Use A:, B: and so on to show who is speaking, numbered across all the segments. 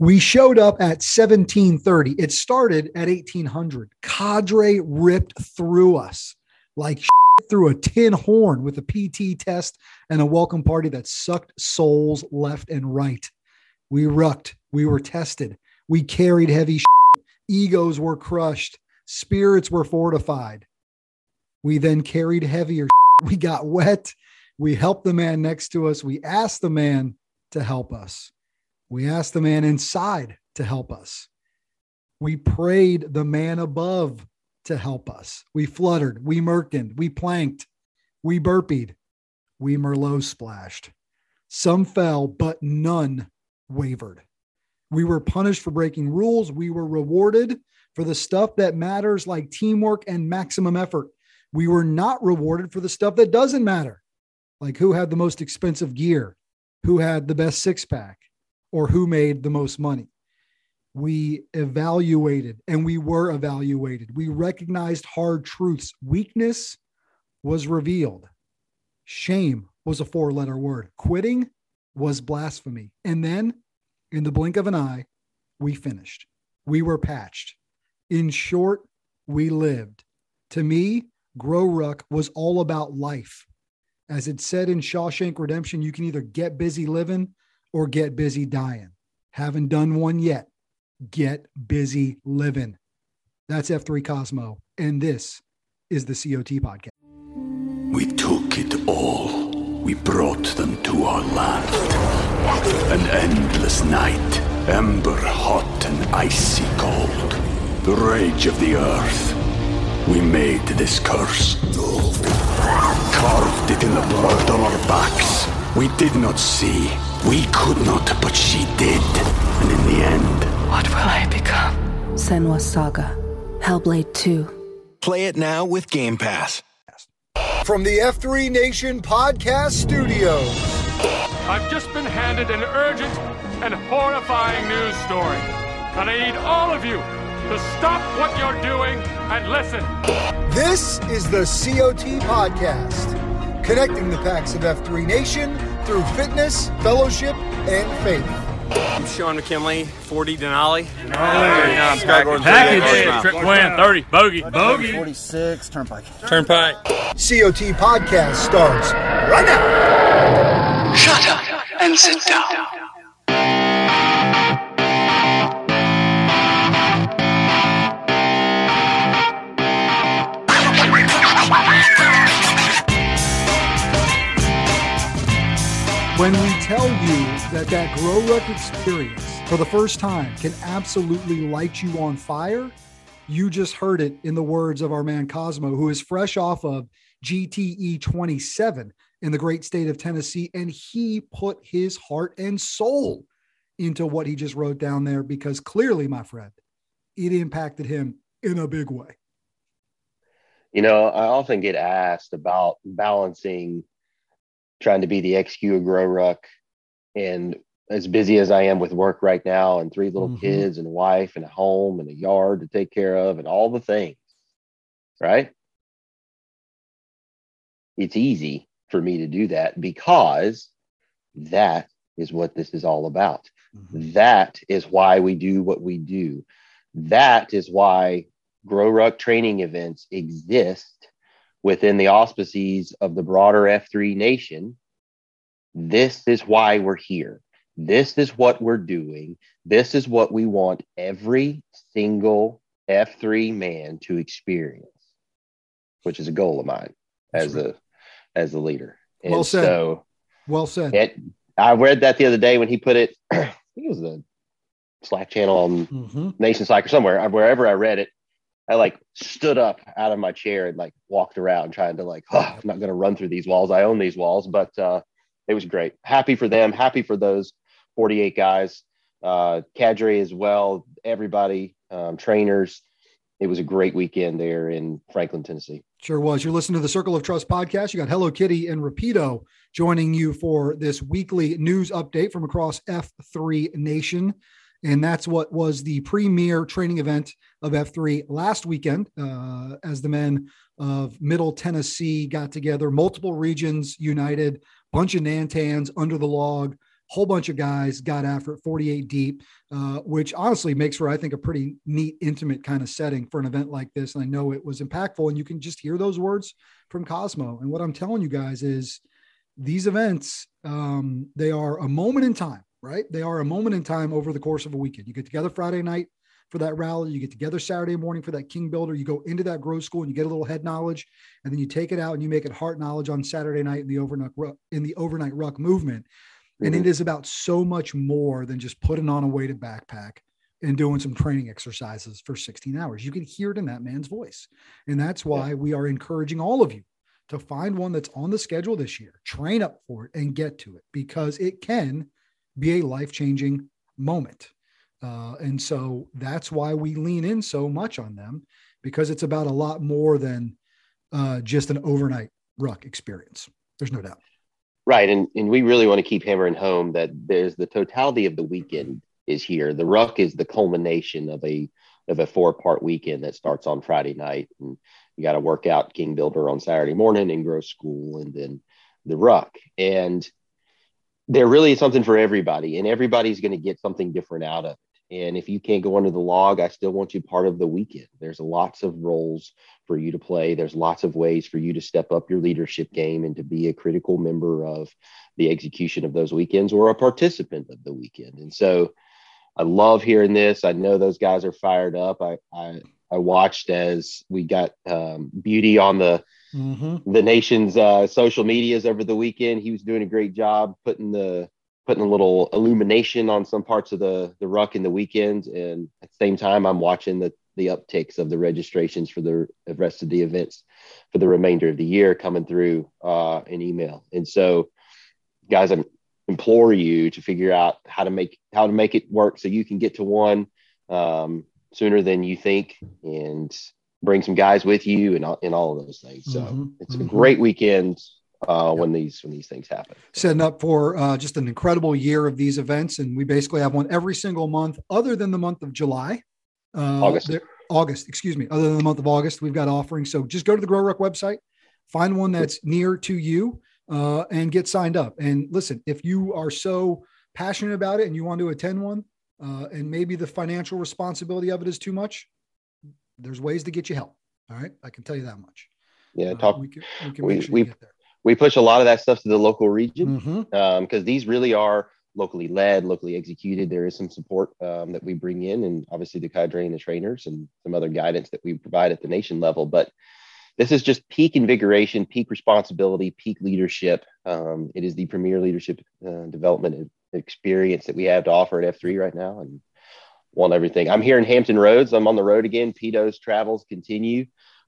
A: We showed up at 1730. It started at 1800. Cadre ripped through us like through a tin horn with a PT test and a welcome party that sucked souls left and right. We rucked. We were tested. We carried heavy Egos were crushed. Spirits were fortified. We then carried heavier. We got wet. We helped the man next to us. We asked the man to help us. We asked the man inside to help us. We prayed the man above to help us. We fluttered, we merkined, we planked, we burpied, we Merlot splashed. Some fell, but none wavered. We were punished for breaking rules. We were rewarded for the stuff that matters, like teamwork and maximum effort. We were not rewarded for the stuff that doesn't matter, like who had the most expensive gear, who had the best six pack, or who made the most money. We evaluated and we were evaluated. We recognized hard truths. Weakness was revealed. Shame was a four letter word. Quitting was blasphemy. And then, in the blink of an eye, we finished. We were patched. In short, we lived. To me, Grow Ruck was all about life. As it said in Shawshank Redemption, you can either get busy living or get busy dying. Haven't done one yet. Get busy living. That's F3 Cosmo. And this is the COT podcast.
B: we took it all. We brought them to our land. An endless night, ember hot and icy cold. The rage of the earth. We made this curse. Carved it in the blood on our backs. We did not see. We could not, but she did. And in the end,
C: What will I become?
D: Senua Saga. Hellblade 2.
E: Play it now with Game Pass.
F: From the F3 Nation Podcast Studios.
G: I've just been handed an urgent and horrifying news story. And I need all of you to stop what you're doing and listen.
F: This is the COT Podcast, connecting the packs of F3 Nation through fitness, fellowship, and faith.
H: I'm Sean McKinley, 40 Denali.
G: Package. Trip win, 30. Bogey. Bogey.
I: 46 Turnpike.
H: Turnpike.
F: COT Podcast starts right now.
J: Shut up and sit down.
A: When we tell you that that Grow Ruck experience for the first time can absolutely light you on fire, you just heard it in the words of our man Cosmo, who is fresh off of GTE 27 in the great state of Tennessee. And he put his heart and soul into what he just wrote down there because clearly, my friend, it impacted him in a big way.
K: You know, I often get asked about balancing trying to be the XQ of Grow Ruck and as busy as I am with work right now and three little
A: Mhm.
K: kids and a wife and a home and a yard to take care of and all the things, right? It's easy for me to do that because that is what this is all about. That is why we do what we do. That is why Grow Ruck training events exist within the auspices of the broader F3 nation. This is why we're here. This is what we're doing. This is what we want every single F3 man to experience, which is a goal of mine as a as a leader. And
A: well said.
K: So
A: well said.
K: It, I read that the other day when he put it. I think it was the Slack channel on
A: Mhm.
K: Nation Slack or somewhere. Wherever I read it, I like stood up out of my chair and like walked around trying to like, oh, I'm not going to run through these walls. I own these walls, but uh, it was great. Happy for them. Happy for those 48 guys, uh, cadre as well. Everybody, um, trainers. It was a great weekend there in Franklin, Tennessee.
A: Sure was. You're listening to the Circle of Trust podcast. You got Hello Kitty and Rapido joining you for this weekly news update from across F3 Nation. And that's what was the premier training event of F3 last weekend uh, as the men of Middle Tennessee got together, multiple regions united, bunch of Nantans under the log, whole bunch of guys got after it 48 deep, uh, which honestly makes for, I think, a pretty neat, intimate kind of setting for an event like this. And I know it was impactful, and you can just hear those words from Cosmo. And what I'm telling you guys is these events, um, they are a moment in time, right? They are a moment in time over the course of a weekend. You get together Friday night for that rally, you get together Saturday morning for that King Builder, you go into that growth school and you get a little head knowledge, and then you take it out and you make it heart knowledge on Saturday night in the overnight ruck, in the overnight ruck movement. And mm-hmm. it is about so much more than just putting on a weighted backpack and doing some training exercises for 16 hours. You can hear it in that man's voice. And that's why we are encouraging all of you to find one that's on the schedule this year, train up for it and get to it because it can be a life changing moment. Uh, and so that's why we lean in so much on them because it's about a lot more than uh, just an overnight ruck experience. There's no doubt.
K: Right. And, and we really want to keep hammering home that there's the totality of the weekend is here. The ruck is the culmination of a of a four part weekend that starts on Friday night. And you got to work out King Builder on Saturday morning and grow school and then the ruck. And there really is something for everybody, and everybody's going to get something different out of it. And if you can't go under the log, I still want you part of the weekend. There's lots of roles for you to play. There's lots of ways for you to step up your leadership game and to be a critical member of the execution of those weekends or a participant of the weekend. And so I love hearing this. I know those guys are fired up. I I, I watched as we got um, Beauty on the
A: Mm-hmm.
K: the nation's uh, social medias over the weekend. He was doing a great job putting the putting a little illumination on some parts of the the ruck in the weekend. And at the same time, I'm watching the the upticks of the registrations for the rest of the events for the remainder of the year coming through uh, in email. And so, guys, I implore you to figure out how to make how to make it work so you can get to one um, sooner than you think and bring some guys with you and all, and all of those things. So
A: Mhm,
K: it's a
A: mhm.
K: great weekend uh, when these when these things happen.
A: setting up for uh, just an incredible year of these events. And we basically have one every single month, other than the month of July. Uh,
K: August.
A: there- August, excuse me. Other than the month of August, we've got offerings. So just go to the Grow Ruck website, find one that's near to you, uh, and get signed up. And listen, if you are so passionate about it and you want to attend one, uh, and maybe the financial responsibility of it is too much, there's ways to get you help. All right, I can tell you that much.
K: Yeah,
A: Uh,
K: talk.
A: we can, we can
K: we-
A: sure
K: we-
A: you get there.
K: we push a lot of that stuff to the local region because these really are locally led, locally executed. There is some support um, that we bring in, and obviously the cadre and the trainers and some other guidance that we provide at the nation level. But this is just peak invigoration, peak responsibility, peak leadership. Um, it is the premier leadership uh, development experience that we have to offer at F3 right now, and want everything. I'm here in Hampton Roads. I'm on the road again. Peto's travels continue.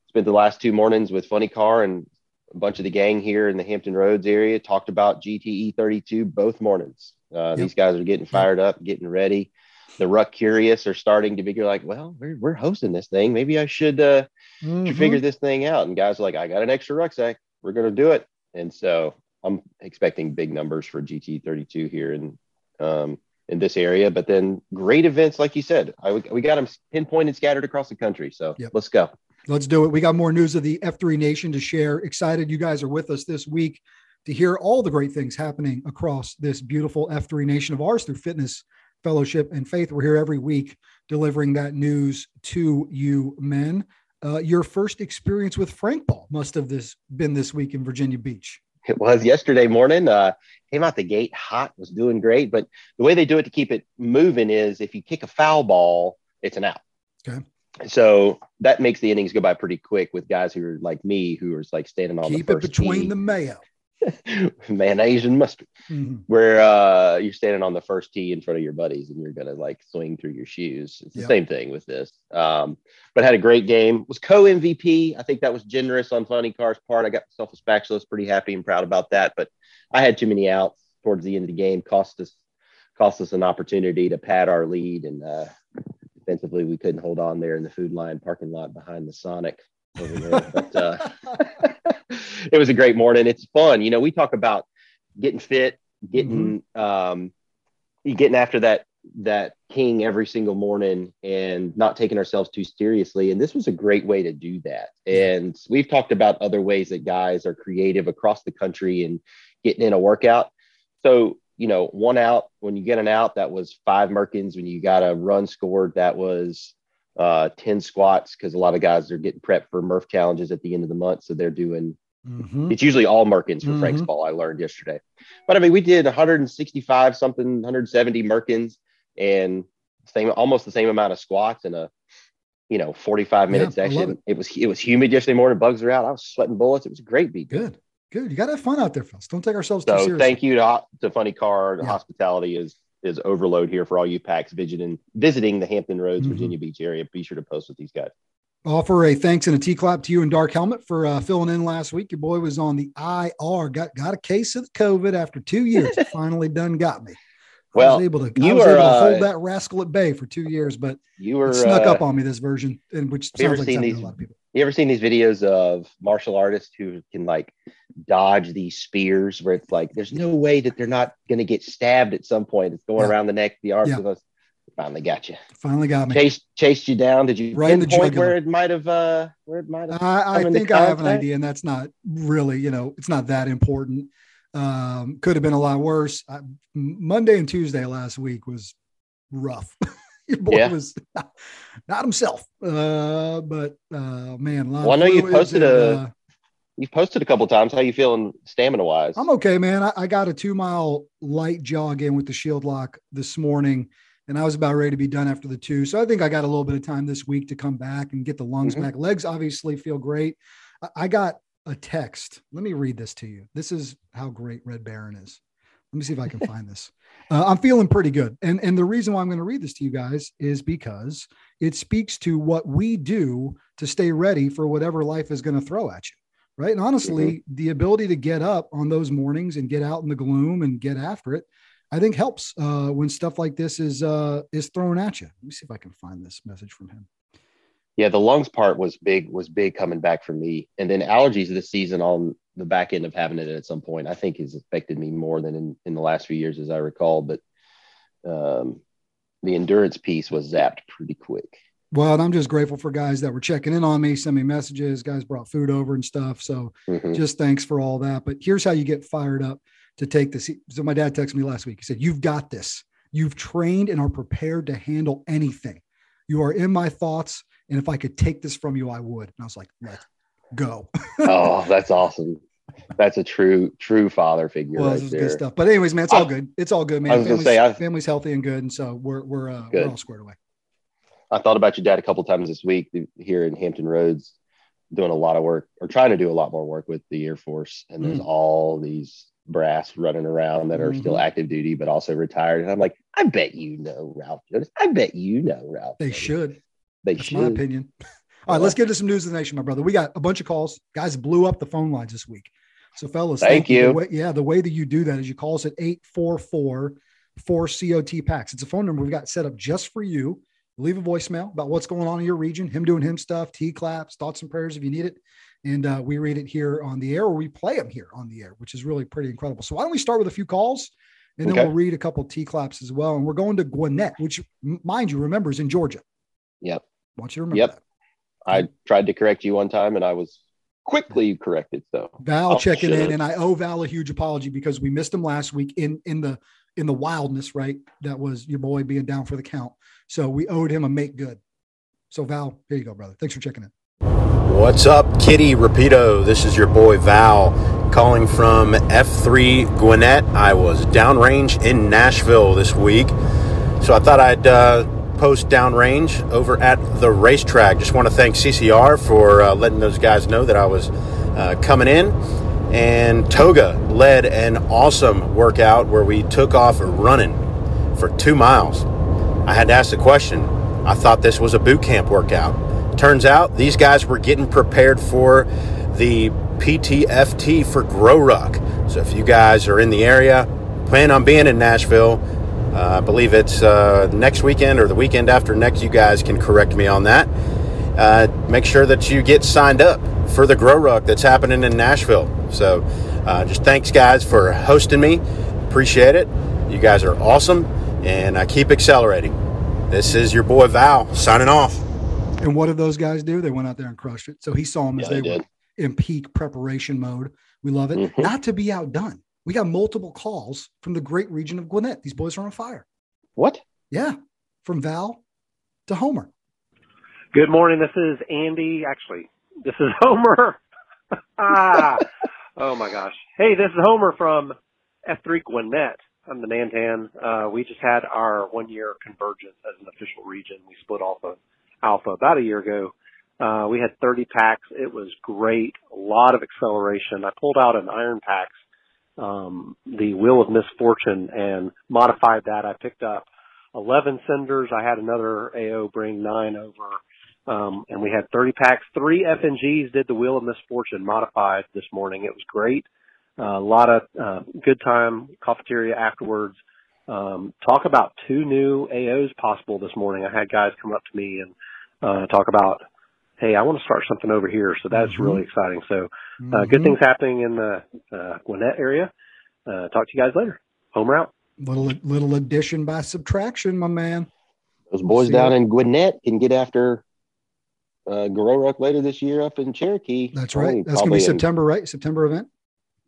K: Spent the last two mornings with Funny Car and a bunch of the gang here in the Hampton Roads area. Talked about GTE 32 both mornings. Uh, These guys are getting fired up, getting ready. The Ruck Curious are starting to figure like, well, we're, we're hosting this thing. Maybe I should, uh, should
A: Mhm.
K: figure this thing out. And guys are like, I got an extra rucksack. We're going to do it. And so I'm expecting big numbers for GT 32 here And um, in this area. But then great events, like you said, I, we got them pinpointed, scattered across the country. So
A: Yep.
K: let's go.
A: Let's do it. We got more news of the F3 Nation to share. Excited you guys are with us this week to hear all the great things happening across this beautiful F3 Nation of ours through fitness, fellowship, and faith. We're here every week delivering that news to you men. Uh, your first experience with Frank Ball must have this been this week in Virginia Beach.
K: It was yesterday morning. Uh, came out the gate hot, was doing great. But the way they do it to keep it moving is if you kick a foul ball, it's an out.
A: Okay.
K: So that makes the innings go by pretty quick with guys who are like me, who are like standing on
A: Keep
K: the
A: it between
K: tee.
A: the mayo.
K: mayonnaise and mustard,
A: Mhm.
K: where uh, you're standing on the first tee in front of your buddies and you're gonna like swing through your shoes. It's the
A: Yep.
K: same thing with this. Um, but had a great game. Was co MVP. I think that was generous on Funny Car's part. I got myself a spatula. Was pretty happy and proud about that. But I had too many outs towards the end of the game. Cost us cost us an opportunity to pad our lead and uh, defensively we couldn't hold on there in the food line parking lot behind the Sonic over there. but uh, it was a great morning. It's fun. You know, we talk about getting fit, getting um, getting after that that king every single morning and not taking ourselves too seriously. And this was a great way to do that. And we've talked about other ways that guys are creative across the country and getting in a workout. So, you know, one out when you get an out, that was five Merkins. When you got a run scored, that was uh 10 squats because a lot of guys are getting prepped for Murph challenges at the end of the month. So they're doing
A: Mhm.
K: it's usually all Merkins for Frank's
A: Mhm.
K: ball. I learned yesterday, but I mean, we did 165 something, 170 Merkins, and same almost the same amount of squats in a you know 45 minute
A: Yeah,
K: section.
A: it.
K: It. was it was humid yesterday morning. Bugs are out. I was sweating bullets. It was a great beat.
A: Good. Good. You got to have fun out there, fellas. Don't take ourselves too
K: So
A: seriously.
K: thank you to, to Funny Car. The
A: Yeah.
K: hospitality is is overload here for all you packs visiting visiting the Hampton Roads,
A: Mhm.
K: Virginia Beach area. Be sure to post with these guys.
A: Offer a thanks and a T clap to you and Dark Helmet for uh, filling in last week. Your boy was on the IR, got got a case of the COVID after two years. Finally done got me. I
K: Well,
A: was able to, I
K: you
A: able to
K: uh,
A: hold that rascal at bay for two years, but
K: You were
A: snuck
K: uh,
A: up on me this version, and which sounds like to
K: these?
A: a lot of people.
K: You ever seen these videos of martial artists who can like dodge these spears where it's like there's no way that they're not going to get stabbed at some point. It's going
A: Yeah.
K: around the neck, the arms.
A: Yeah.
K: Finally got you.
A: Finally got me.
K: Chased chased you down. Did you
A: Right in the
K: pinpoint
A: jugular.
K: where it might have uh where it might have?
A: I, I think I have an idea, and that's not really, you know, it's not that important. Um, could have been a lot worse. I, Monday and Tuesday last week was rough. Your boy
K: Yeah.
A: was not, not himself. Uh, but uh, man,
K: Well, I know you posted
A: and,
K: a-
A: uh,
K: You've posted a couple times. How you feeling stamina wise?
A: I'm okay, man. I, I got a two mile light jog in with the shield lock this morning, and I was about ready to be done after the two. So I think I got a little bit of time this week to come back and get the lungs
K: Mhm.
A: back. Legs obviously feel great. I, I got a text. Let me read this to you. This is how great Red Baron is. Let me see if I can find this. Uh, I'm feeling pretty good. And, and the reason why I'm going to read this to you guys is because it speaks to what we do to stay ready for whatever life is going to throw at you right? And honestly, the ability to get up on those mornings and get out in the gloom and get after it, I think helps uh, when stuff like this is uh, is thrown at you. Let me see if I can find this message from him.
K: Yeah, the lungs part was big, was big coming back for me. And then allergies this season on the back end of having it at some point, I think has affected me more than in, in the last few years, as I recall. But um, the endurance piece was zapped pretty quick.
A: Well, and I'm just grateful for guys that were checking in on me, send me messages. Guys brought food over and stuff. So
K: Mhm.
A: just thanks for all that. But here's how you get fired up to take this. So my dad texted me last week. He said, You've got this. You've trained and are prepared to handle anything. You are in my thoughts. And if I could take this from you, I would. And I was like, Let's go.
K: oh, that's awesome. That's a true, true father figure
A: well,
K: right
A: this is
K: there.
A: good stuff. But anyways, man, it's all
K: I-
A: good. It's all good, man.
K: I was gonna
A: family's,
K: say, I-
A: family's healthy and good. And so we're, we're, uh, we're all squared away.
K: I thought about your dad a couple times this week here in Hampton Roads, doing a lot of work or trying to do a lot more work with the Air Force. And there's
A: Mm.
K: all these brass running around that are still
A: Mhm.
K: active duty, but also retired. And I'm like, I bet you know Ralph. I bet you know Ralph.
A: They should.
K: They
A: That's
K: should.
A: my opinion. All right, let's get to some news of the nation, my brother. We got a bunch of calls. Guys blew up the phone lines this week. So, fellas,
K: Thank
A: The
K: you.
A: way- yeah, the way that you do that is you call us at 844 4 COT packs. It's a phone number we've got set up just for you. Leave a voicemail about what's going on in your region, him doing him stuff, T claps, thoughts and prayers if you need it. And uh, we read it here on the air or we play them here on the air, which is really pretty incredible. So, why don't we start with a few calls and then
K: Okay.
A: we'll read a couple T claps as well. And we're going to Gwinnett, which, mind you, remember is in Georgia.
K: Yep.
A: I want you to remember
K: Yep.
A: that.
K: I tried to correct you one time and I was quickly corrected. So
A: Val
K: Oh,
A: checking
K: shit.
A: in, and I owe Val a huge apology because we missed him last week in in the in the wildness, right? That was your boy being down for the count. So we owed him a make good. So Val, here you go, brother. Thanks for checking in.
I: What's up, Kitty Rapido? This is your boy Val calling from F3 Gwinnett. I was downrange in Nashville this week, so I thought I'd uh, post downrange over at the racetrack. Just want to thank CCR for uh, letting those guys know that I was uh, coming in. And Toga led an awesome workout where we took off running for two miles. I had to ask the question. I thought this was a boot camp workout. Turns out these guys were getting prepared for the PTFT for Grow Ruck. So if you guys are in the area, plan on being in Nashville, uh, I believe it's uh, next weekend or the weekend after next. You guys can correct me on that. Uh, make sure that you get signed up for the Grow Ruck that's happening in Nashville. So, uh, just thanks, guys, for hosting me. Appreciate it. You guys are awesome, and I keep accelerating. This is your boy Val signing off.
A: And what did those guys do? They went out there and crushed it. So he saw them as they,
K: they
A: were in peak preparation mode. We love it.
K: Mhm.
A: Not to be outdone. We got multiple calls from the great region of Gwinnett. These boys are on fire.
K: What?
A: Yeah. From Val to Homer.
L: Good morning. This is Andy. Actually, this is Homer. ah, oh my gosh. Hey, this is Homer from F3 Gwinnett. I'm the Nantan. Uh, we just had our one year convergence as an official region. We split off of Alpha about a year ago. Uh, we had 30 packs. It was great. A lot of acceleration. I pulled out an iron packs, um, the Wheel of Misfortune and modified that. I picked up 11 senders. I had another AO bring nine over. Um, and we had 30 packs. Three FNGs did the Wheel of Misfortune modified this morning. It was great. Uh, a lot of uh, good time, cafeteria afterwards. Um, talk about two new AOs possible this morning. I had guys come up to me and uh, talk about, hey, I want to start something over here. So that's
A: Mhm.
L: really exciting. So uh, good
A: Mhm.
L: things happening in the uh, Gwinnett area. Uh, talk to you guys later. Homer out.
A: Little little addition by subtraction, my man.
K: Those boys
A: See
K: down
A: ya.
K: in Gwinnett can get after uh, Grow later this year up in Cherokee.
A: That's
K: Only
A: right. That's gonna
K: probably
A: be
K: in-
A: September, right? September event.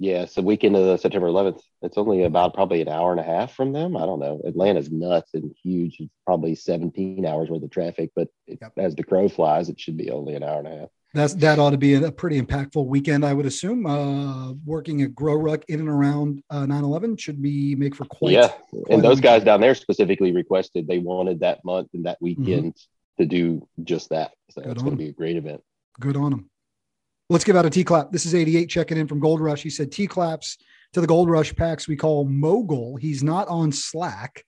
K: Yeah, it's the weekend of the September 11th. It's only about probably an hour and a half from them. I don't know. Atlanta's nuts and huge. It's probably 17 hours worth of traffic, but it, as the crow flies, it should be only an hour and a half.
A: That's that ought to be a, pretty impactful weekend, I would assume. Uh, working at Grow Ruck in and around uh, 9/11 should be make for quite.
K: yeah,
A: quite
K: and those guys down there specifically requested they wanted that month and that
A: Mm-hmm.
K: weekend to do just that. So
A: Good
K: it's going to be a great event.
A: Good on them. Let's give out a T clap. This is 88 checking in from Gold Rush. He said T claps to the Gold Rush packs we call Mogul. He's not on Slack.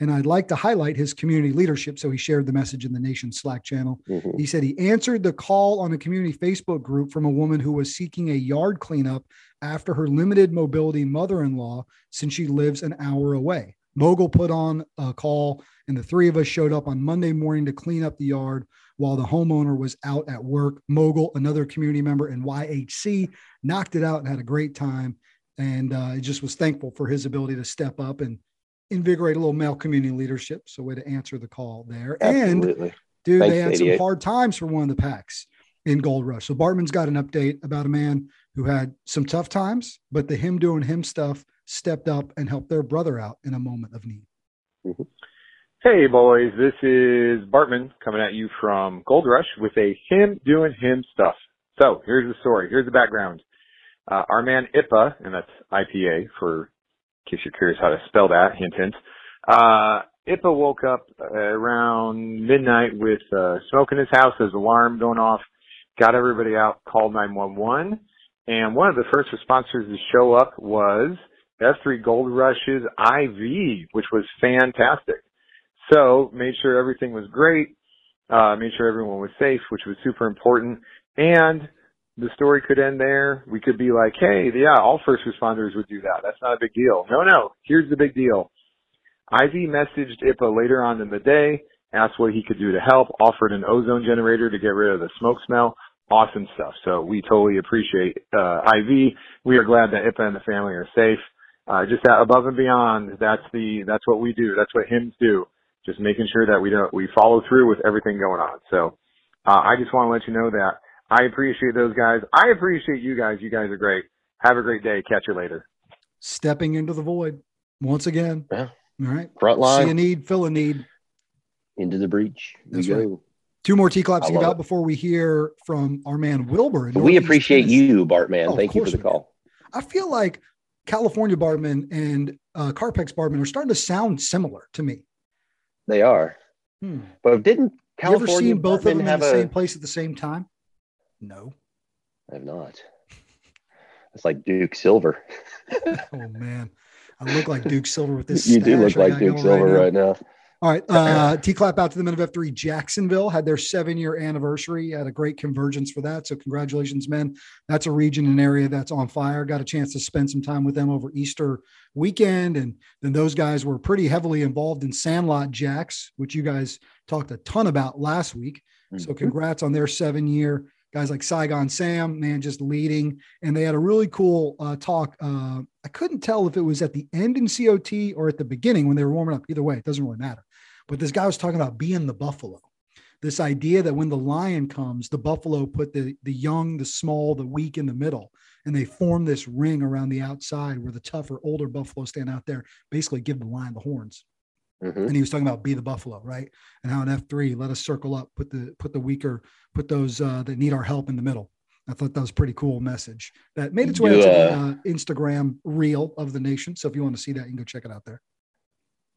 A: And I'd like to highlight his community leadership. So he shared the message in the Nation Slack channel.
K: Mhm.
A: He said he answered the call on a community Facebook group from a woman who was seeking a yard cleanup after her limited mobility mother in law, since she lives an hour away. Mogul put on a call, and the three of us showed up on Monday morning to clean up the yard while the homeowner was out at work. Mogul, another community member in YHC, knocked it out and had a great time. And uh, just was thankful for his ability to step up and invigorate a little male community leadership. So, way to answer the call there. And Dude,
K: Thanks,
A: they had some hard times for one of the packs in Gold Rush. So Bartman's got an update about a man who had some tough times, but the him doing him stuff stepped up and helped their brother out in a moment of need.
M: Hey boys, this is Bartman coming at you from Gold Rush with a him doing him stuff. So here's the story. Here's the background. Uh, our man IPA, and that's IPA for in case you're curious how to spell that, hint hint. Uh, IPA woke up around midnight with uh, smoke in his house, his alarm going off, got everybody out, called 911, and one of the first responders to show up was F3 Gold Rush's IV, which was fantastic. So made sure everything was great, uh, made sure everyone was safe, which was super important. And the story could end there. We could be like, hey, yeah, all first responders would do that. That's not a big deal. No, no. Here's the big deal. Ivy messaged IPA later on in the day, asked what he could do to help, offered an ozone generator to get rid of the smoke smell. Awesome stuff. So we totally appreciate uh, IV. We are glad that IPA and the family are safe. Uh, just that above and beyond, that's the that's what we do. That's what hymns do. Just making sure that we don't we follow through with everything going on. So uh, I just want to let you know that I appreciate those guys. I appreciate you guys. You guys are great. Have a great day. Catch you later.
A: Stepping into the void once again.
K: Yeah.
A: All right.
K: Front line.
A: See a need, fill a need.
K: Into the breach. We
A: That's
K: go.
A: right. Two more T claps
K: I
A: to give
K: love
A: out before we hear from our man Wilbur.
K: we
A: Northeast
K: appreciate
A: Tennessee.
K: you, Bartman.
A: Oh,
K: Thank you for the call.
A: I feel like California Bartman and uh, Carpex Bartman are starting to sound similar to me.
K: They are.
A: Hmm.
K: But didn't
A: you ever seen both of them in
K: have
A: the
K: a?
A: same place at the same time? No.
K: I have not. It's like Duke Silver.
A: Oh man, I look like Duke Silver with this.
K: you do look like Duke Silver
A: now.
K: right now.
A: All right. Uh, T clap out to the men of F3 Jacksonville had their seven year anniversary. Had a great convergence for that. So, congratulations, men. That's a region and area that's on fire. Got a chance to spend some time with them over Easter weekend. And then those guys were pretty heavily involved in Sandlot Jacks, which you guys talked a ton about last week. So,
K: Mhm.
A: congrats on their seven year. Guys like Saigon Sam, man, just leading. And they had a really cool uh, talk. Uh, I couldn't tell if it was at the end in COT or at the beginning when they were warming up. Either way, it doesn't really matter. But this guy was talking about being the buffalo. This idea that when the lion comes, the buffalo put the the young, the small, the weak in the middle, and they form this ring around the outside where the tougher, older buffalo stand out there, basically give the lion the horns.
K: Mhm.
A: And he was talking about be the buffalo, right? And how in F three, let us circle up, put the put the weaker, put those uh, that need our help in the middle. I thought that was a pretty cool message that made its way
K: Do,
A: into the
K: uh,
A: Instagram reel of the nation. So if you want to see that, you can go check it out there.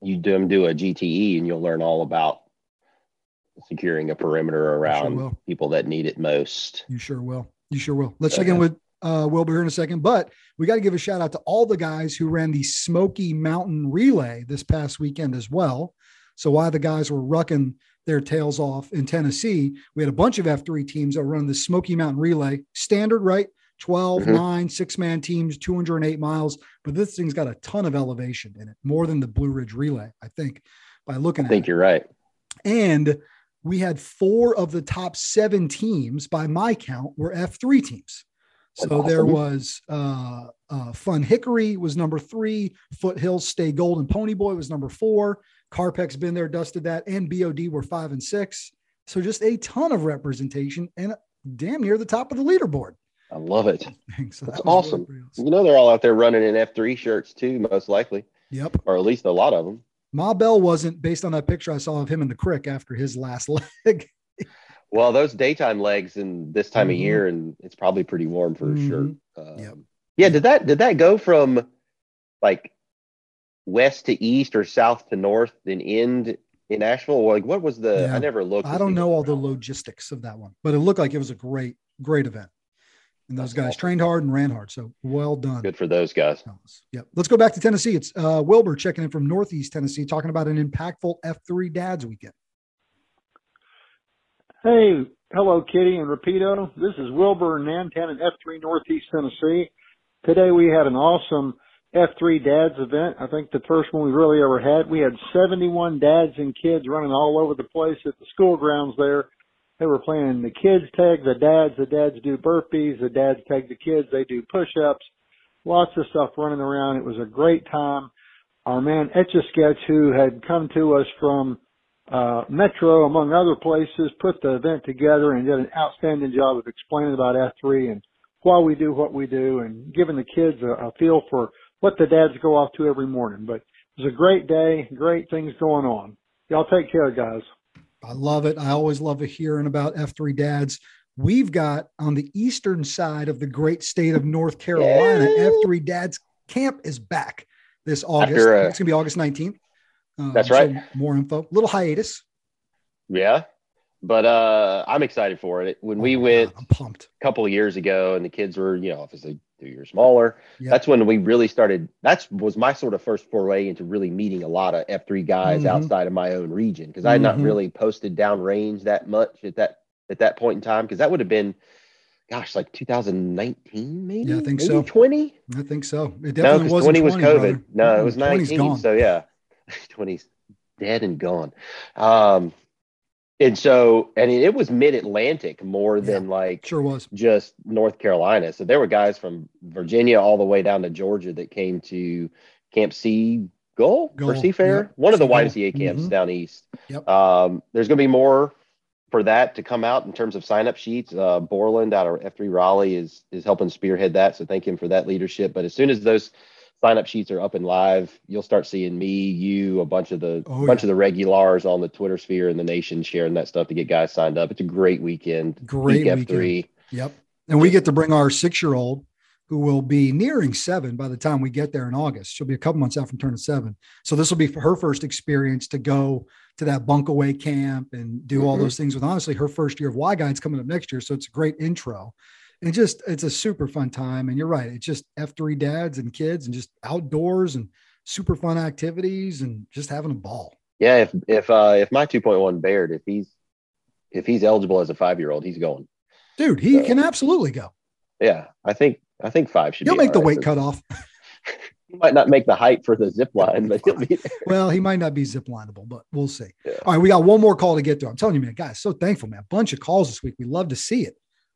K: You do them do a GTE, and you'll learn all about securing a perimeter around
A: will.
K: people that need it most.
A: You sure will. You sure will. Let's check in with uh, Wilbur here in a second, but we got to give a shout out to all the guys who ran the Smoky Mountain Relay this past weekend as well. So while the guys were rucking their tails off in Tennessee, we had a bunch of F3 teams that run the Smoky Mountain Relay standard, right? 12,
K: Mhm.
A: nine, six man teams, 208 miles. But this thing's got a ton of elevation in it, more than the Blue Ridge Relay, I think, by looking
K: I think
A: it.
K: you're right.
A: And we had four of the top seven teams, by my count, were F3 teams. So
K: That's
A: there was uh, uh, Fun Hickory was number three, Foothills Stay Golden Pony Boy was number four, Carpex been there, dusted that, and BOD were five and six. So just a ton of representation and damn near the top of the leaderboard.
K: I love it.
A: So
K: That's
A: that was really
K: awesome. You know they're all out there running in F3 shirts too, most likely,
A: Yep.
K: or at least a lot of them.
A: Ma Bell wasn't based on that picture I saw of him in the crick after his last leg.
K: Well, those daytime legs and this time
A: Mhm.
K: of year, and it's probably pretty warm for
A: Mhm.
K: sure. Um, Yeah, did that did that go from like west to east or south to north and end in Nashville? Like, what was the?
A: Yeah.
K: I never looked.
A: I don't know all the logistics of that one, but it looked like it was a great, great event. And those guys trained hard and ran hard. So well done.
K: Good for those guys.
A: Yep. Let's go back to Tennessee. It's uh, Wilbur checking in from Northeast Tennessee, talking about an impactful F3 Dads weekend.
N: Hey, hello, Kitty and Rapido. This is Wilbur Nantan in F3 Northeast Tennessee. Today we had an awesome F3 Dads event. I think the first one we really ever had. We had 71 dads and kids running all over the place at the school grounds there. They were playing the kids tag the dads. The dads do burpees. The dads tag the kids. They do push-ups. Lots of stuff running around. It was a great time. Our man Etch a Sketch, who had come to us from uh, Metro, among other places, put the event together and did an outstanding job of explaining about F3 and why we do what we do and giving the kids a, a feel for what the dads go off to every morning. But it was a great day, great things going on. Y'all take care, guys.
A: I love it. I always love hearing about F3 dads. We've got on the eastern side of the great state of North Carolina, F3 dads camp is back this August.
K: After, uh,
A: it's going to be August 19th. Uh,
K: That's
A: so
K: right.
A: more info. Little hiatus.
K: Yeah, but uh, I'm excited for it. When we went
A: I'm pumped.
K: a couple of years ago, and the kids were, you know, obviously two years smaller.
A: Yeah.
K: That's when we really started. That's was my sort of first foray into really meeting a lot of F3 guys
A: Mhm.
K: outside of my own region because I had not
A: Mhm.
K: really posted downrange that much at that at that point in time because that would have been, gosh, like 2019 maybe.
A: Yeah, I think
K: maybe
A: so.
K: 20.
A: I think so. It
K: No,
A: definitely
K: because
A: wasn't
K: 20 was
A: 20,
K: COVID.
A: brother.
K: No, it was 19.
A: gone.
K: So yeah, 20's dead and gone. Um, and so, and it, it was mid Atlantic more than like
A: Sure was.
K: just North Carolina. So there were guys from Virginia all the way down to Georgia that came to Camp Sea Gull or
A: Gull,
K: Seafarer,
A: yep.
K: one of the. YMCA camps
A: Mhm.
K: down east.
A: Yep.
K: Um, there's going to be more for that to come out in terms of sign up sheets. Uh, Borland out of F3 Raleigh is is helping spearhead that. So thank him for that leadership. But as soon as those sign up sheets are up and live. You'll start seeing me, you, a bunch of the
A: Oh,
K: bunch
A: yeah.
K: of the regulars on the Twitter sphere and the nation sharing that stuff to get guys signed up. It's a great weekend.
A: Great weekend.
K: F3.
A: Yep. And we get to bring our six year old who will be nearing seven by the time we get there in August. She'll be a couple months out from turning seven. So this will be her first experience to go to that bunk away camp and do all
K: Mhm.
A: those things with honestly her first year of Y Guides coming up next year. So it's a great intro. And just it's a super fun time. And you're right. It's just F3 dads and kids and just outdoors and super fun activities and just having a ball.
K: Yeah, if if uh if my 2.1 Baird, if he's if he's eligible as a five year old, he's going.
A: Dude, he
K: So-
A: can absolutely go.
K: Yeah, I think I think five should
A: He'll
K: be
A: make the
K: right.
A: weight cutoff.
K: He might not make the height for the zip line, but he'll be there.
A: Well, he might not be ziplineable, but we'll see. All right, we got one more call to get to. I'm telling you, man, guys, so thankful, man. Bunch of calls this week. We love to see it.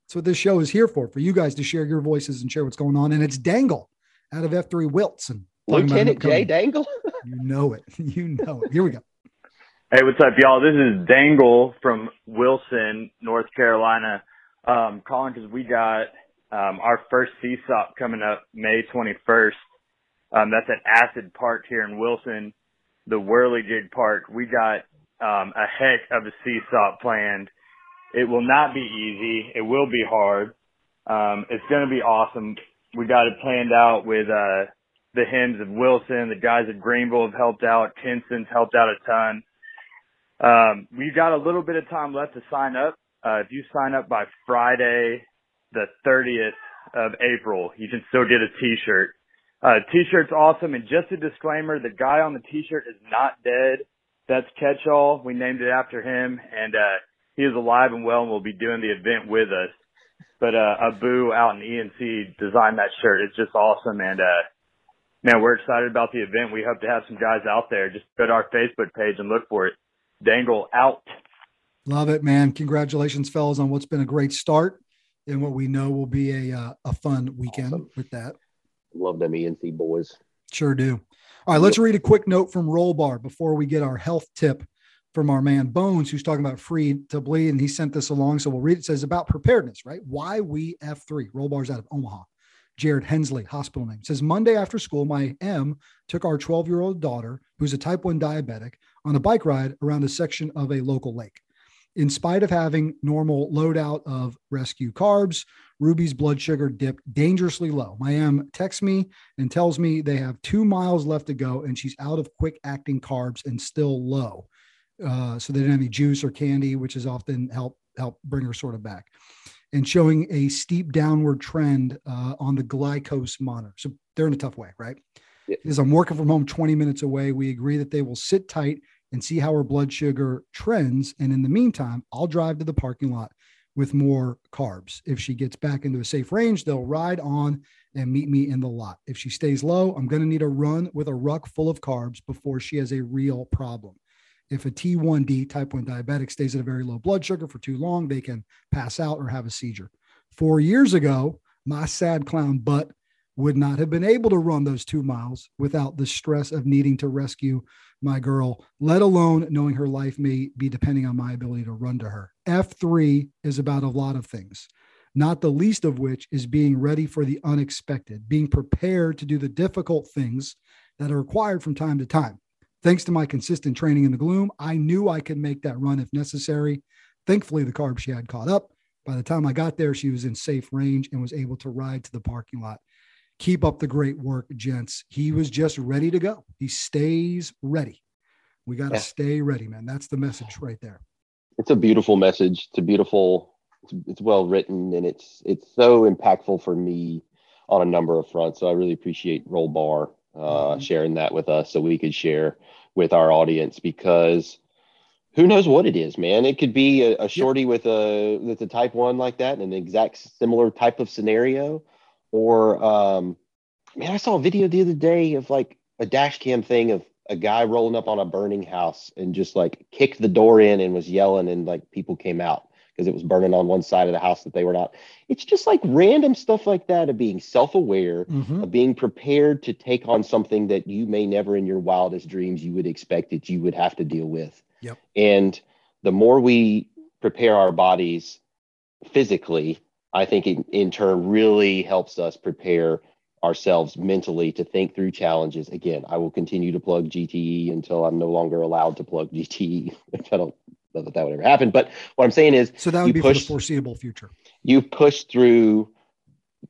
A: That's what this show is here for, for you guys to share your voices and share what's going on. And it's Dangle out of F3 Wilson. talking about
K: Lieutenant Jay Dangle.
A: You know it. You know it. Here we go.
O: Hey, what's up, y'all? This is Dangle from Wilson, North Carolina. Um, calling because we got um, our first CSOP coming up May 21st. Um, that's at Acid Park here in Wilson, the Whirligig Park. We got um, a heck of a CSOP planned. It will not be easy. It will be hard. Um, it's going to be awesome. We got it planned out with uh, the hymns of Wilson. The guys at Greenville have helped out. Kinston's helped out a ton. Um, we've got a little bit of time left to sign up. Uh, if you sign up by Friday, the 30th of April, you can still get a t-shirt. Uh, t-shirt's awesome. And just a disclaimer, the guy on the t-shirt is not dead. That's Catchall. We named it after him and, uh, he is alive and well and will be doing the event with us. But, uh, Abu out in ENC designed that shirt. It's just awesome. And, uh, man, we're excited about the event. We hope to have some guys out there. Just go to our Facebook page and look for it. Dangle out.
A: Love it, man. Congratulations, fellas, on what's been a great start and what we know will be a, uh, a fun weekend with that.
K: Love them ENC boys.
A: Sure do. All right, let's read a quick note from Rollbar before we get our health tip from our man Bones, who's talking about free to bleed. And he sent this along. So we'll read it. It says about preparedness, right? Why we F3. Roll Bar's out of Omaha. Jared Hensley, hospital name. Says Monday after school, my M took our 12 year old daughter, who's a type 1 diabetic, on a bike ride around a section of a local lake. In spite of having normal loadout of rescue carbs, Ruby's blood sugar dipped dangerously low. My M texts me and tells me they have two miles left to go and she's out of quick acting carbs and still low. Uh, so they didn't have any juice or candy, which has often helped help bring her sort of back. And showing a steep downward trend uh, on the glucose monitor. So they're in a tough way, right? Because I'm working from home 20 minutes away. We agree that they will sit tight and see how her blood sugar trends. And in the meantime, I'll drive to the parking lot with more carbs. If she gets back into a safe range, they'll ride on and meet me in the lot. If she stays low, I'm going to need a run with a ruck full of carbs before she has a real problem. If a T1D type 1 diabetic stays at a very low blood sugar for too long, they can pass out or have a seizure. Four years ago, my sad clown butt would not have been able to run those two miles without the stress of needing to rescue my girl, let alone knowing her life may be depending on my ability to run to her. F3 is about a lot of things, not the least of which is being ready for the unexpected, being prepared to do the difficult things that are required from time to time. Thanks to my consistent training in the gloom, I knew I could make that run if necessary. Thankfully, the carb she had caught up. By the time I got there, she was in safe range and was able to ride to the parking lot. Keep up the great work, gents. He was just ready to go. He stays ready. We got to
K: Yeah.
A: stay ready, man. That's the message right there.
K: It's a beautiful message. It's a beautiful. It's, it's well written, and it's it's so impactful for me on a number of fronts. So I really appreciate Roll Bar uh, sharing that with us, so we could share with our audience because who knows what it is, man? It could be a, a shorty with a with a type one like that, an exact similar type of scenario, or um, man, I saw a video the other day of like a dash cam thing of a guy rolling up on a burning house and just like kicked the door in and was yelling and like people came out because it was burning on one side of the house that they were not. It's just like random stuff like that of being self-aware,
A: Mhm.
K: of being prepared to take on something that you may never in your wildest dreams you would expect that you would have to deal with.
A: Yep.
K: And the more we prepare our bodies physically, I think it in turn really helps us prepare ourselves mentally to think through challenges. Again, I will continue to plug GTE until I'm no longer allowed to plug GTE, which I don't know that that would ever happen. But what I'm saying is,
A: so that would be push, for the foreseeable future.
K: You push through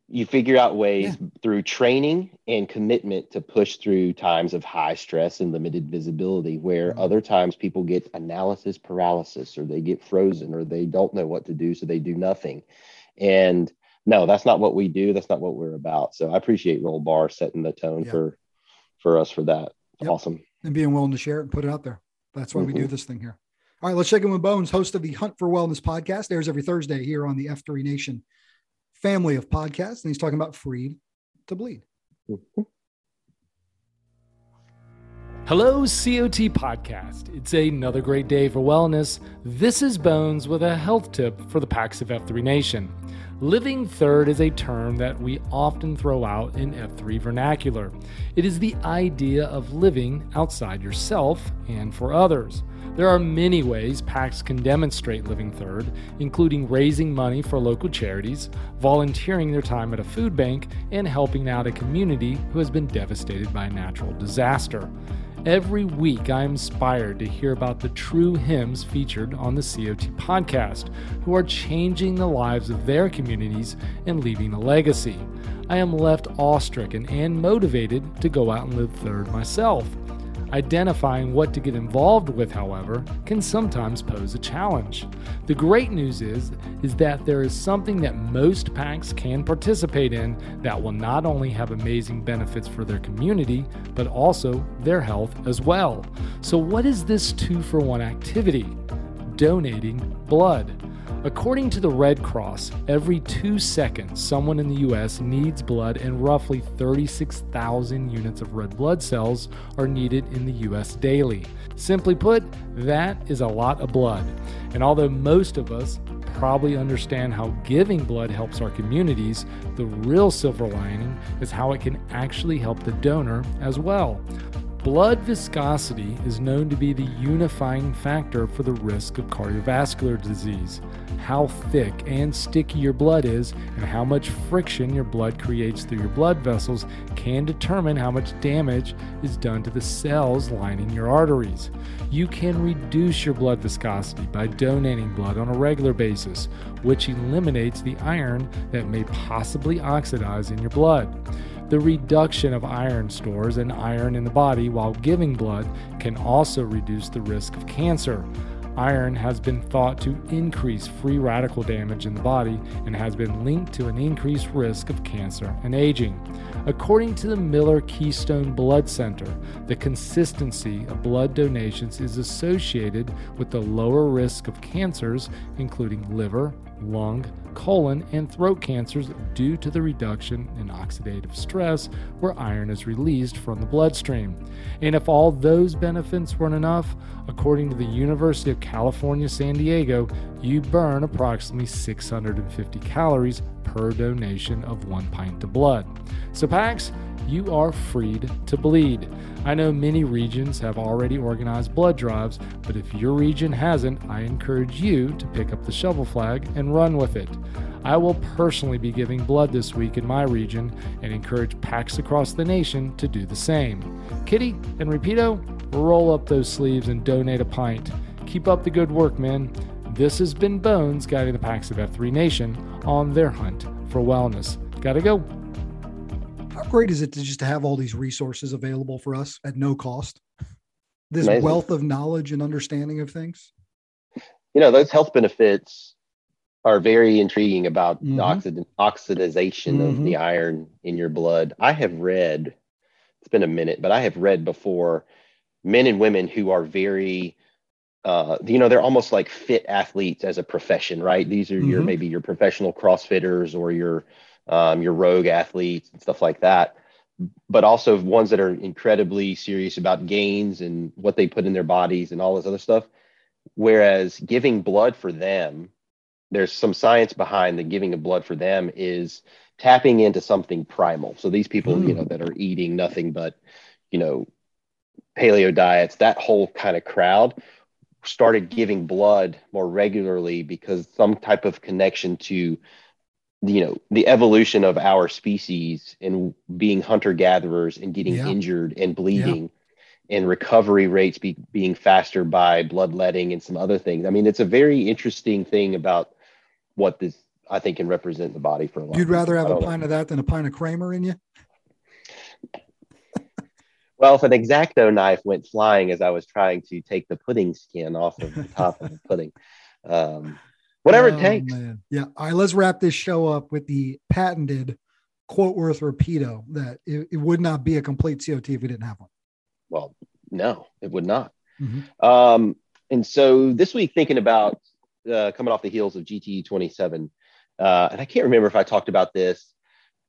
K: you figure out ways yeah. through training and commitment to push through times of high stress and limited visibility where mm-hmm. other times people get analysis paralysis or they get frozen or they don't know what to do so they do nothing and no that's not what we do that's not what we're about so i appreciate roll bar setting the tone yeah. for for us for that yep. awesome
A: and being willing to share it and put it out there that's why mm-hmm. we do mm-hmm. this thing here all right let's check in with bones host of the hunt for wellness podcast airs every thursday here on the f3 nation family of podcasts, and he's talking about Freed to Bleed.
P: Hello, COT Podcast. It's another great day for wellness. This is Bones with a health tip for the PAX of F3 Nation. Living third is a term that we often throw out in F3 vernacular. It is the idea of living outside yourself and for others. There are many ways PAX can demonstrate living third, including raising money for local charities, volunteering their time at a food bank, and helping out a community who has been devastated by a natural disaster. Every week, I am inspired to hear about the true HIMs featured on the COT podcast, who are changing the lives of their communities and leaving a legacy. I am left awestricken and motivated to go out and live third myself. Identifying what to get involved with, however, can sometimes pose a challenge. The great news is, is that there is something that most PAX can participate in that will not only have amazing benefits for their community, but also their health as well. So, what is this two for one activity? Donating blood. According to the Red Cross, every two seconds, someone in the US needs blood, and roughly 36,000 units of red blood cells are needed in the US daily. Simply put, that is a lot of blood. And although most of us probably understand how giving blood helps our communities, the real silver lining is how it can actually help the donor as well. Blood viscosity is known to be the unifying factor for the risk of cardiovascular disease. How thick and sticky your blood is and how much friction your blood creates through your blood vessels can determine how much damage is done to the cells lining your arteries. You can reduce your blood viscosity by donating blood on a regular basis, which eliminates the iron that may possibly oxidize in your blood. The reduction of iron stores and iron in the body while giving blood can also reduce the risk of cancer. Iron has been thought to increase free radical damage in the body and has been linked to an increased risk of cancer and aging. According to the Miller Keystone Blood Center, the consistency of blood donations is associated with the lower risk of cancers, including liver, lung, colon, and throat cancers due to the reduction in oxidative stress where iron is released from the bloodstream. And if all those benefits weren't enough, according to the University of California, San Diego, you burn approximately 650 calories per donation of one pint of blood. So, PAX, you are freed to bleed. I know many regions have already organized blood drives, but if your region hasn't, I encourage you to pick up the shovel flag and run with it. I will personally be giving blood this week in my region and encourage PAX across the nation to do the same. Kitty and Rapido, roll up those sleeves and donate a pint. Keep up the good work, men. This has been Bones guiding the PAX of F3 Nation on their hunt for wellness. Gotta go.
A: How great is it to just have all these resources available for us at no cost? This Amazing. wealth of knowledge and understanding of things.
K: You know, those health benefits are very intriguing about mm-hmm. the oxid- oxidization mm-hmm. of the iron in your blood. I have read, it's been a minute, but I have read before men and women who are very uh, you know, they're almost like fit athletes as a profession, right? These are mm-hmm. your maybe your professional CrossFitters or your um, your rogue athletes and stuff like that, but also ones that are incredibly serious about gains and what they put in their bodies and all this other stuff. Whereas giving blood for them, there's some science behind the giving of blood for them is tapping into something primal. So these people, mm. you know, that are eating nothing but, you know, paleo diets, that whole kind of crowd started giving blood more regularly because some type of connection to you know the evolution of our species and being hunter gatherers and getting
A: Yeah.
K: injured and bleeding and recovery rates be, being faster by bloodletting and some other things i mean it's a very interesting thing about what this i think can represent the body for a lot
A: You'd rather have a
K: don't know.
A: pint of that than a pint of Kramer in you?
K: Well if an exacto knife went flying as i was trying to take the pudding skin off of the top of the pudding um, whatever
A: Oh,
K: it takes
A: man. Yeah. All right. Let's wrap this show up with the patented quote worth rapido that it, it would not be a complete COT if we didn't have one.
K: well no it would not
A: Mhm.
K: Um, and so this week, thinking about uh, coming off the heels of GTE 27, uh, and I can't remember if I talked about this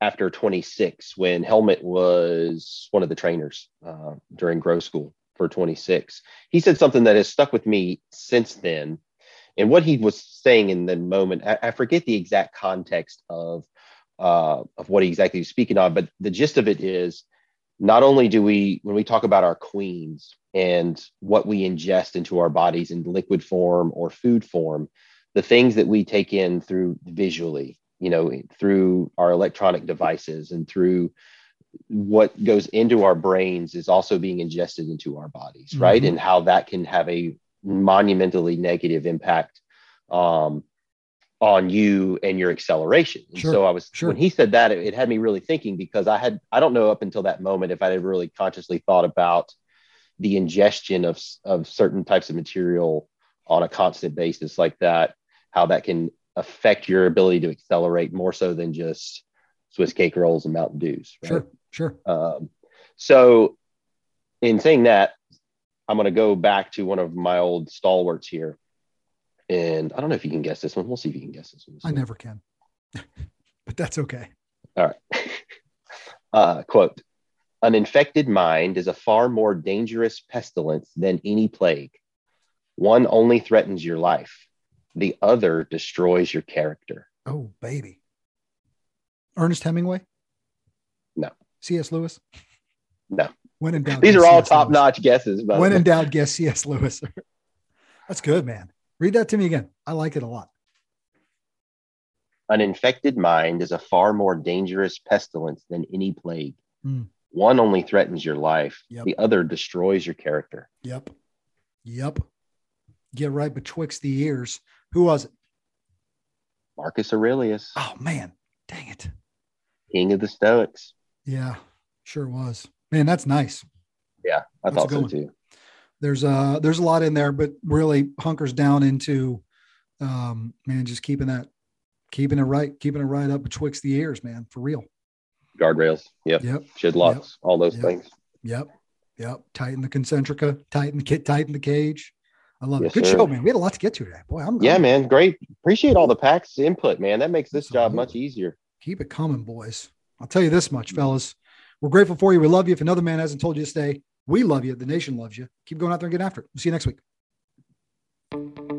K: after 26 when Helmet was one of the trainers uh, during Grow School for 26. He said something that has stuck with me since then. And what he was saying in the moment, I, I forget the exact context of uh, of what he exactly was speaking on, but the gist of it is not only do we when we talk about our queens and what we ingest into our bodies in liquid form or food form the things that we take in through visually you know through our electronic devices and through what goes into our brains is also being ingested into our bodies right
Q: Mhm.
K: and how that can have a monumentally negative impact um, on you and your acceleration. And
A: Sure,
K: so I was
A: sure.
K: when he said that, it, it had me really thinking because I had I don't know up until that moment if I had really consciously thought about the ingestion of of certain types of material on a constant basis like that, how that can affect your ability to accelerate more so than just Swiss cake rolls and Mountain Dews. Right?
A: Sure. Sure.
K: Um, so, in saying that, I'm going to go back to one of my old stalwarts here. And I don't know if you can guess this one. We'll see if you can guess this one.
A: I never can, but that's okay.
K: All right. uh, quote An infected mind is a far more dangerous pestilence than any plague. One only threatens your life, the other destroys your character.
A: Oh, baby. Ernest Hemingway?
K: No.
A: C.S. Lewis?
K: No.
A: When in doubt,
K: These are all top notch guesses. The
A: When in doubt, guess C.S. Lewis. That's good, man. Read that to me again. I like it a lot.
K: An infected mind is a far more dangerous pestilence than any plague.
A: Hmm.
K: One only threatens your life,
A: Yep.
K: the other destroys your character.
A: Yep. Yep. Get right betwixt the ears. Who was it?
K: Marcus Aurelius,
A: Oh, man. Dang it.
K: king of the Stoics.
A: Yeah, sure was. Man, that's nice.
K: Yeah, I
A: That's
K: thought so
A: one.
K: too.
A: There's uh there's a lot in there, but really hunkers down into um man, just keeping that keeping it right, keeping it right up betwixt the ears, man, for real.
K: Guardrails. Yep.
A: Yep.
K: Shield locks. All those
A: Yep.
K: things.
A: Yep. Yep. Tighten the concentrica, tighten the kit, tighten the cage. I love
K: Yes,
A: it. Good
K: sir.
A: show, man. We had a lot to get to today. Boy, I'm
K: Yeah,
A: I'm-
K: man. Great. Appreciate all the PAX input, man. That makes this job much easier.
A: Keep it coming, boys. I'll tell you this much, fellas. We're grateful for you. We love you. If another man hasn't told you to stay, we love you. The nation loves you. Keep going out there and getting after it. We'll see you next week.